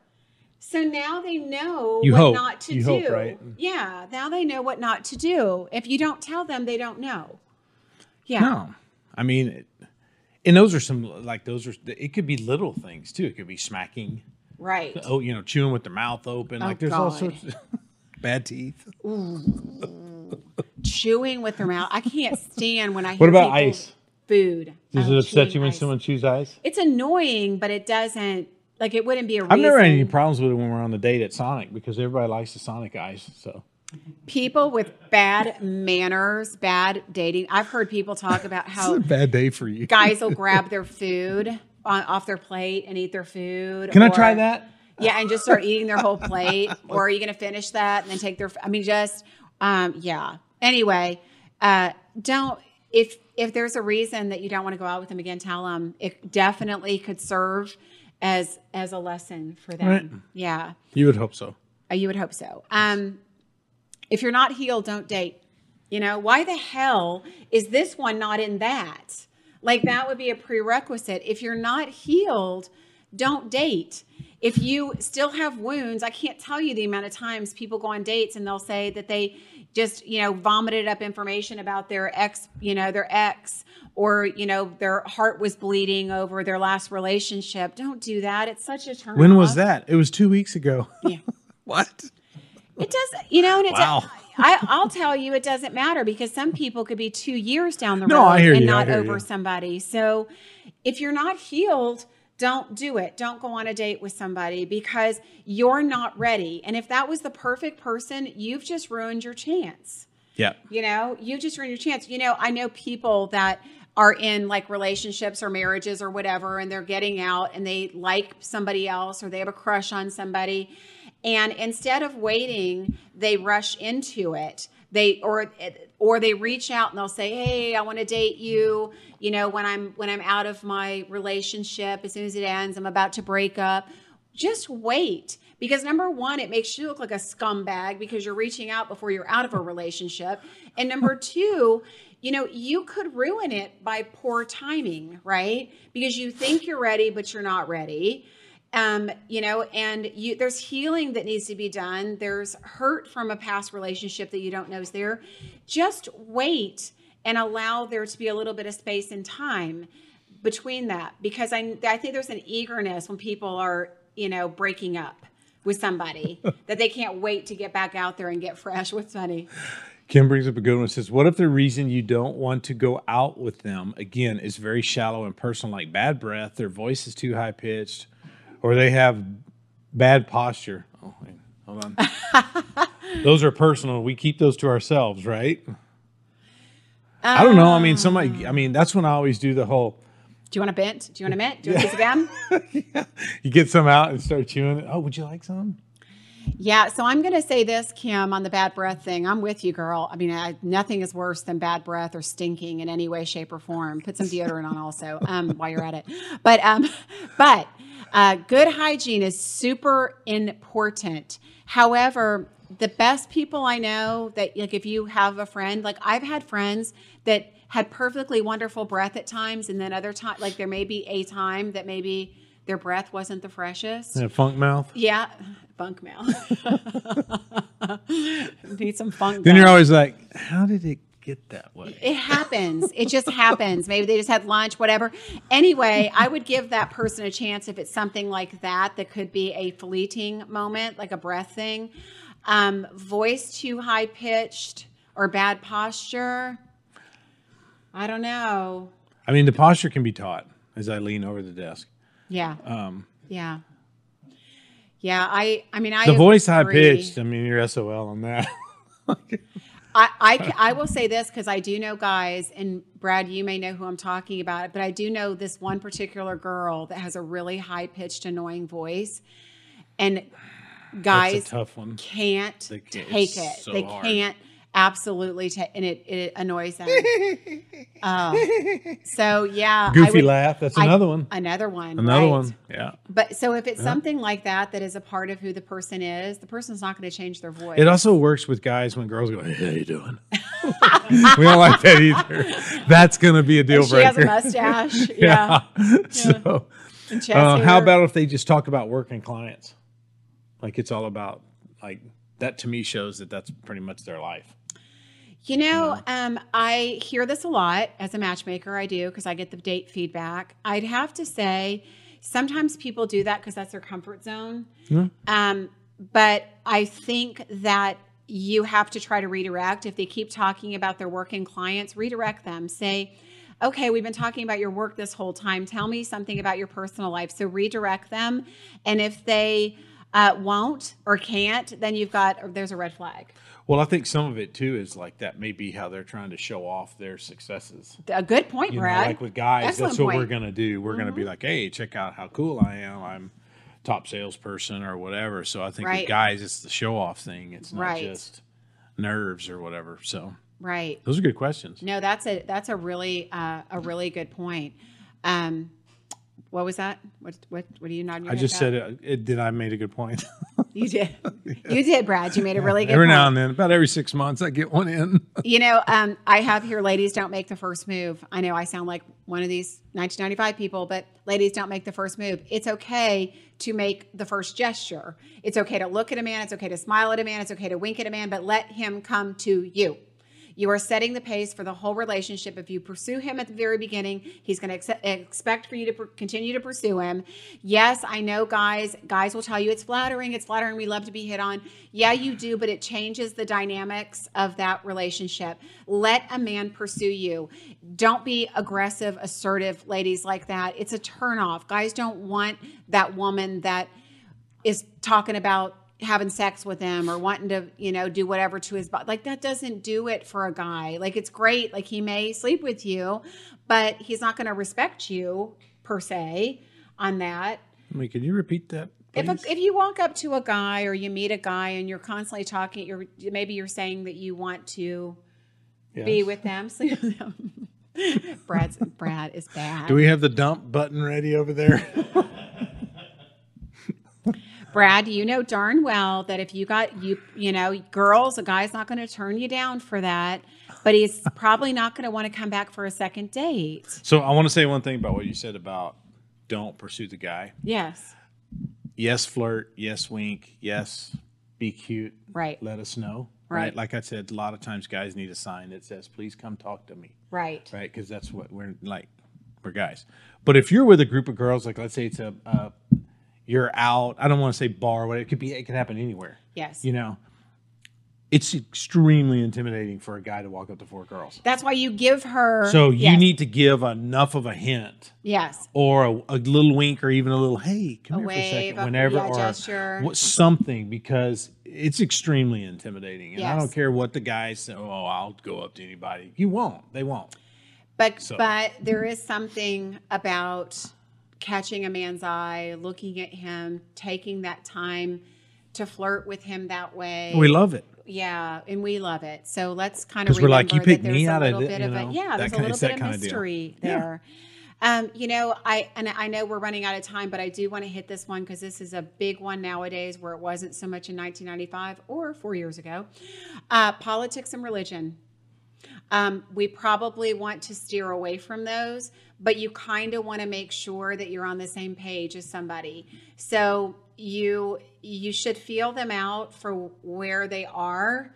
S1: So now they know
S2: You
S1: what
S2: hope.
S1: not to
S2: You
S1: do.
S2: hope, right?
S1: Yeah, now they know what not to do. If you don't tell them, they don't know. Yeah.
S2: No, I mean, it, and those are some like those are. It could be little things too. It could be smacking.
S1: Right.
S2: Oh, you know, chewing with their mouth open.
S1: Oh,
S2: like there's all sorts of bad teeth. Ooh.
S1: Chewing with their mouth. I can't stand when I hear
S2: What about
S1: people-
S2: ice?
S1: Food.
S2: Does it upset you when
S1: ice.
S2: someone chews ice?
S1: It's annoying, but it doesn't. Like it wouldn't be a reason.
S2: I've never had any problems with it when we're on the date at Sonic because everybody likes the Sonic ice. So
S1: people with bad manners, bad dating. I've heard people talk about how
S2: bad day for you.
S1: guys will grab their food on, off their plate and eat their food.
S2: Can I try that?
S1: Yeah, and just start eating their whole plate. or are you going to finish that and then take their? I mean, just um, yeah. Anyway, uh, don't. If if there's a reason that you don't want to go out with them again, tell them. It definitely could serve as as a lesson for them.
S2: Right.
S1: Yeah,
S2: You would hope so.
S1: Uh, you would hope so. Um, if you're not healed, don't date. You know why the hell is this one not in that? Like that would be a prerequisite. If you're not healed, don't date. If you still have wounds, I can't tell you the amount of times people go on dates and they'll say that they just, you know, vomited up information about their ex, you know, their ex, or, you know, their heart was bleeding over their last relationship. Don't do that. It's such a turn.
S2: When was that? It was two weeks ago.
S1: Yeah.
S2: what?
S1: It does, you know, and it
S2: Wow.
S1: does, I, I'll tell you, it doesn't matter because some people could be two years down the
S2: No,
S1: road
S2: I hear
S1: and
S2: you, I
S1: not
S2: hear
S1: over
S2: you.
S1: somebody. So if you're not healed, don't do it. Don't go on a date with somebody because you're not ready. And if that was the perfect person, you've just ruined your chance.
S2: Yeah.
S1: You know, you just ruined your chance. You know, I know people that are in like relationships or marriages or whatever, and they're getting out and they like somebody else or they have a crush on somebody. And instead of waiting, they rush into it. They or or they reach out and they'll say, "Hey, I want to date you." You know, when I'm when I'm out of my relationship, as soon as it ends, I'm about to break up. Just wait because number one, it makes you look like a scumbag because you're reaching out before you're out of a relationship, and number two, you know, you could ruin it by poor timing, right? Because you think you're ready, but you're not ready um, you know, and you there's healing that needs to be done. There's hurt from a past relationship that you don't know is there. Just wait and allow there to be a little bit of space and time between that because I I think there's an eagerness when people are you know breaking up with somebody that they can't wait to get back out there and get fresh. What's funny?
S2: Kim brings up a good one. Says, "What if the reason you don't want to go out with them again is very shallow and personal, like bad breath, their voice is too high pitched, or they have bad posture?" Oh, wait, hold on. those are personal. We keep those to ourselves, right? I don't know. I mean, somebody. I mean, that's when I always do the whole.
S1: Do you want a bent? Do you want a mint? Do you want a piece of gum?
S2: You get some out and start chewing it. Oh, would you like some?
S1: Yeah, so I'm going to say this, Kim, on the bad breath thing. I'm with you, girl. I mean, I, nothing is worse than bad breath or stinking in any way, shape, or form. Put some deodorant on also um, while you're at it. But um, but uh, good hygiene is super important. However, the best people I know that like if you have a friend, like I've had friends that had perfectly wonderful breath at times, and then other time, like there may be a time that maybe their breath wasn't the freshest.
S2: Yeah, funk mouth.
S1: Yeah, funk mail. Need some funk.
S2: Then you're always like, "How did it get that way?"
S1: It happens. It just happens. Maybe they just had lunch, whatever. Anyway, I would give that person a chance if it's something like that that could be a fleeting moment, like a breath thing. Um, voice too high pitched or bad posture. I don't know.
S2: I mean, the posture can be taught. As I lean over the desk,
S1: Yeah.
S2: um,
S1: Yeah. Yeah. I. I mean, I.
S2: the voice high pitched. I mean, you're SOL on that.
S1: I, I, I will say this because I do know guys, and Brad, you may know who I'm talking about, but I do know this one particular girl that has a really high pitched, annoying voice. And guys
S2: That's a tough one.
S1: can't
S2: They can't-
S1: take it.
S2: so
S1: they
S2: hard.
S1: can't absolutely take and it, it annoys them. Oh. So, yeah.
S2: Goofy
S1: would-
S2: laugh. That's
S1: I-
S2: another one.
S1: Another one.
S2: Another
S1: right.
S2: one. Yeah.
S1: But so if it's something like that that is a part of who the person is, the person's not going to change their voice.
S2: It also works with guys when girls go, "Hey, how you doing?" we don't like that either. That's gonna be a deal
S1: she
S2: breaker.
S1: has a mustache. yeah.
S2: so, uh, how about if they just talk about work and clients? Like it's all about like that. To me, shows that that's pretty much their life.
S1: You know, um, I hear this a lot as a matchmaker. I do because I get the date feedback. I'd have to say, sometimes people do that because that's their comfort zone. Um, but I think that you have to try to redirect. If they keep talking about their working clients, redirect them. Say, okay, we've been talking about your work this whole time. Tell me something about your personal life. So redirect them. And if they uh, won't or can't, then you've got, or there's a red flag.
S2: Well, I think some of it too is like that may be how they're trying to show off their successes.
S1: A good point,
S2: You know,
S1: Brad.
S2: like with guys,
S1: Excellent
S2: that's what we're.
S1: Mm-hmm.
S2: gonna do. We're gonna be like, hey, check out how cool I am. I'm top salesperson or whatever. So I think
S1: Right.
S2: with guys, it's the show off thing. It's not
S1: Right.
S2: just nerves or whatever. So
S1: Right.
S2: Those are good questions.
S1: No, that's a that's a really uh, a really good point. Um, what was that? What what what are you nodding? Your
S2: I just said it, it. Did I made a good point?
S1: you did. You did, Brad. You made a really good
S2: every
S1: point.
S2: now and then, about every six months, I get one in.
S1: You know, um, I have here, ladies don't make the first move. I know I sound like one of these 1995 people, but ladies don't make the first move. It's okay to make the first gesture. It's okay to look at a man. It's okay to smile at a man. It's okay to wink at a man, but let him come to you. You are setting the pace for the whole relationship. If you pursue him at the very beginning, he's going to expect for you to pr- continue to pursue him. Yes, I know guys, guys will tell you it's flattering, it's flattering, we love to be hit on. Yeah, you do, but it changes the dynamics of that relationship. Let a man pursue you. Don't be aggressive, assertive ladies like that. It's a turnoff. Guys don't want that woman that is talking about having sex with him or wanting to, you know, do whatever to his body. Like that doesn't do it for a guy. Like it's great. Like he may sleep with you, but he's not going to respect you per se on that.
S2: I mean, can you repeat that?
S1: If, a, if you walk up to a guy or you meet a guy and you're constantly talking, you're maybe you're saying that you want to be with them, sleep with them. Brad's Brad is bad.
S2: Do we have the dump button ready over there?
S1: Brad, you know darn well that if you got you, you know, girls, a guy's not going to turn you down for that, but he's probably not going to want to come back for a second date.
S2: so I want to say one thing about what you said about don't pursue the guy.
S1: Yes,
S2: Yes, flirt. Yes, wink. Yes, be cute.
S1: right,
S2: Let us know.
S1: Right.
S2: Like I said, a lot of times guys need a sign that says, "Please come talk to me."
S1: right,
S2: right? Because that's what we're like, we're guys. But if you're with a group of girls, like let's say it's a, uh, you're out. I don't want to say bar, but it could be. It could happen anywhere.
S1: yes.
S2: You know, it's extremely intimidating for a guy to walk up to four girls.
S1: That's why you give her.
S2: So you
S1: yes,
S2: need to give enough of a hint.
S1: yes,
S2: Or a, a little wink, or even a little "Hey, come
S1: A
S2: here for a
S1: wave,
S2: second,
S1: a-
S2: whenever,
S1: yeah,
S2: or
S1: gesture.
S2: what, something, because it's extremely intimidating. And I don't care what the guys say. Oh, I'll go up to anybody. You won't. They won't.
S1: but
S2: So-
S1: but there is something about catching a man's eye, looking at him, taking that time to flirt with him that way.
S2: We love it.
S1: Yeah, and we love it. So let's kind of
S2: 'Cause we're like, you picked me out of
S1: little
S2: it,
S1: bit
S2: you
S1: of
S2: know,
S1: a yeah, there's a little bit of
S2: kind of
S1: mystery
S2: Yeah.
S1: there. Um, you know, I and I know we're running out of time, but I do want to hit this one because this is a big one nowadays, where it wasn't so much in 1995 or four years ago. Uh, politics and religion. Um, we probably want to steer away from those, but you kind of want to make sure that you're on the same page as somebody. So you you should feel them out for where they are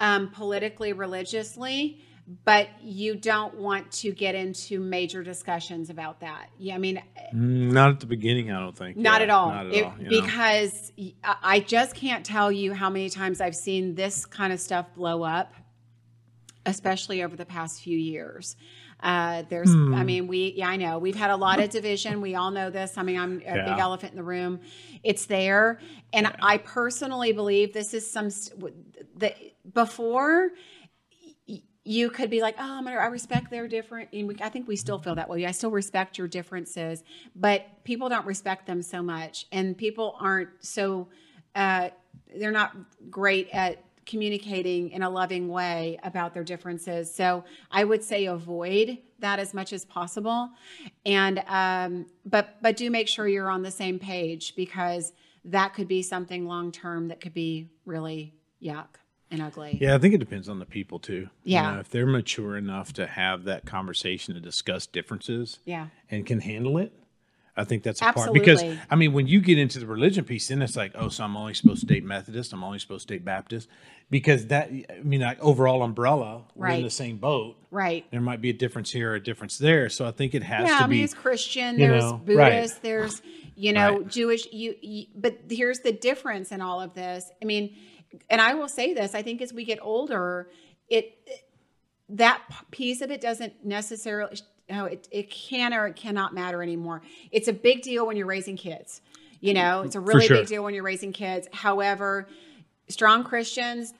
S1: um, politically, religiously, but you don't want to get into major discussions about that. Yeah, I mean,
S2: Mm, Not at the beginning, I don't think.
S1: not
S2: Yeah,
S1: at all.
S2: Not at
S1: It-
S2: all. know.
S1: because I I just can't tell you how many times I've seen this kind of stuff blow up, especially over the past few years. Uh, there's,
S2: Hmm.
S1: I mean, we, yeah, I know we've had a lot of division. We all know this. I mean, I'm a
S2: Yeah.
S1: big elephant in the room. It's there, and I personally believe this is some the before you could be like, oh, I respect their different. And we, I think we still feel that way. I still respect your differences, but people don't respect them so much, and people aren't so. Uh, they're not great at communicating in a loving way about their differences. So I would say avoid that as much as possible, and um, but but do make sure you're on the same page because that could be something long term that could be really yuck and ugly.
S2: Yeah, I think it depends on the people too. You
S1: Yeah.
S2: know, if they're mature enough to have that conversation to discuss differences
S1: Yeah.
S2: and can handle it, I think that's a part. Because I mean, when you get into the religion piece, then it's like, oh, so I'm only supposed to date Methodist, I'm only supposed to date Baptist, because that, I mean, like overall umbrella, we're in the same boat.
S1: Right.
S2: There might be a difference here or a difference there. So I think it has
S1: yeah,
S2: to
S1: I mean,
S2: be.
S1: there's Christian, there's
S2: know,
S1: Buddhist,
S2: right.
S1: there's you know
S2: Right.
S1: Jewish. You, you, but here's the difference in all of this. I mean, and I will say this: I think as we get older, it that piece of it doesn't necessarily. No, it it can or it cannot matter anymore. It's a big deal when you're raising kids. You know, it's a really
S2: sure.
S1: big deal when you're raising kids. However, strong Christians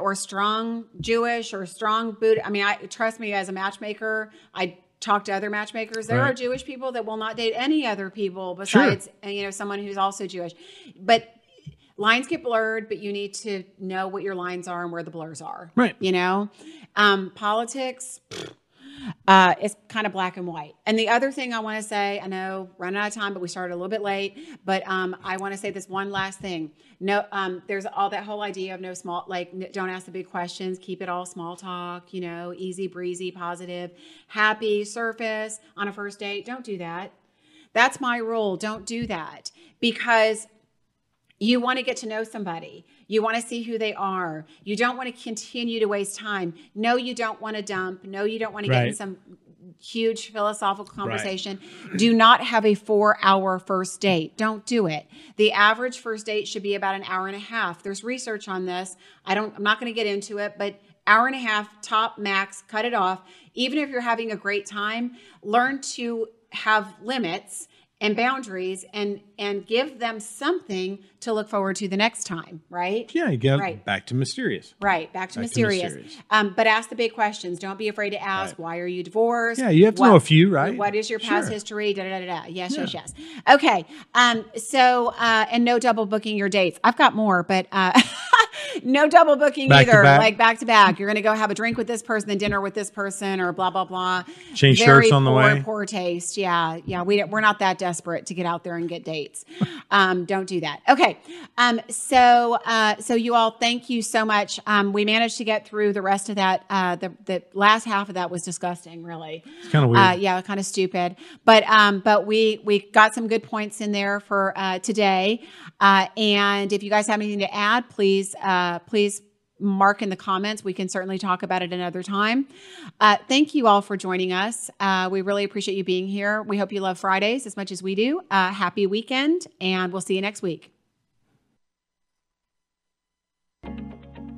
S1: or strong Jewish or strong Buddha. I mean, I trust me as a matchmaker. I talk to other matchmakers. There are Jewish people that will not date any other people besides, uh, you know, someone who's also Jewish. But lines get blurred, but you need to know what your lines are and where the blurs are.
S2: Right.
S1: You know, um, politics. Uh, it's kind of black and white. And the other thing I want to say, I know running out of time, but we started a little bit late. But um, I want to say this one last thing. No, um, there's all that whole idea of no small, like don't ask the big questions, keep it all small talk. You know, easy breezy, positive, happy surface on a first date. Don't do that. That's my rule. Don't do that because you want to get to know somebody. You want to see who they are. You don't want to continue to waste time. No, you don't want to dump. No, you don't want to get in some huge philosophical conversation. Do not have a four hour first date. Don't do it. The average first date should be about an hour and a half. There's research on this. I don't, I'm not going to get into it, but hour and a half, top max, cut it off. Even if you're having a great time, learn to have limits and boundaries and and give them something to look forward to the next time right
S2: Yeah, you get
S1: Right.
S2: back to mysterious.
S1: right back to
S2: Back to
S1: mysterious,
S2: mysterious.
S1: Um, but ask the big questions don't be afraid to ask
S2: Right.
S1: why are you divorced
S2: Yeah, you have to know a few, right?
S1: what is your past
S2: Sure.
S1: history da, da, da, da. yes yes yes okay um so uh and no double booking your dates i've got more but uh no double booking
S2: Back
S1: either
S2: back?
S1: like back to back you're gonna go have a drink with this person then dinner with this person or blah blah blah
S2: Change
S1: Very
S2: shirts on the way.
S1: poor taste yeah yeah we, we're not that desperate to get out there and get dates um, don't do that okay um, so uh, so you all thank you so much um, we managed to get through the rest of that uh, the, the last half of that was disgusting really
S2: It's kind of weird.
S1: uh, yeah, kind of stupid. But um, but we we got some good points in there for uh, today. Uh, and if you guys have anything to add, please uh, please mark in the comments. We can certainly talk about it another time. Uh, thank you all for joining us. Uh, we really appreciate you being here. We hope you love Fridays as much as we do. Uh, happy weekend, and we'll see you next week.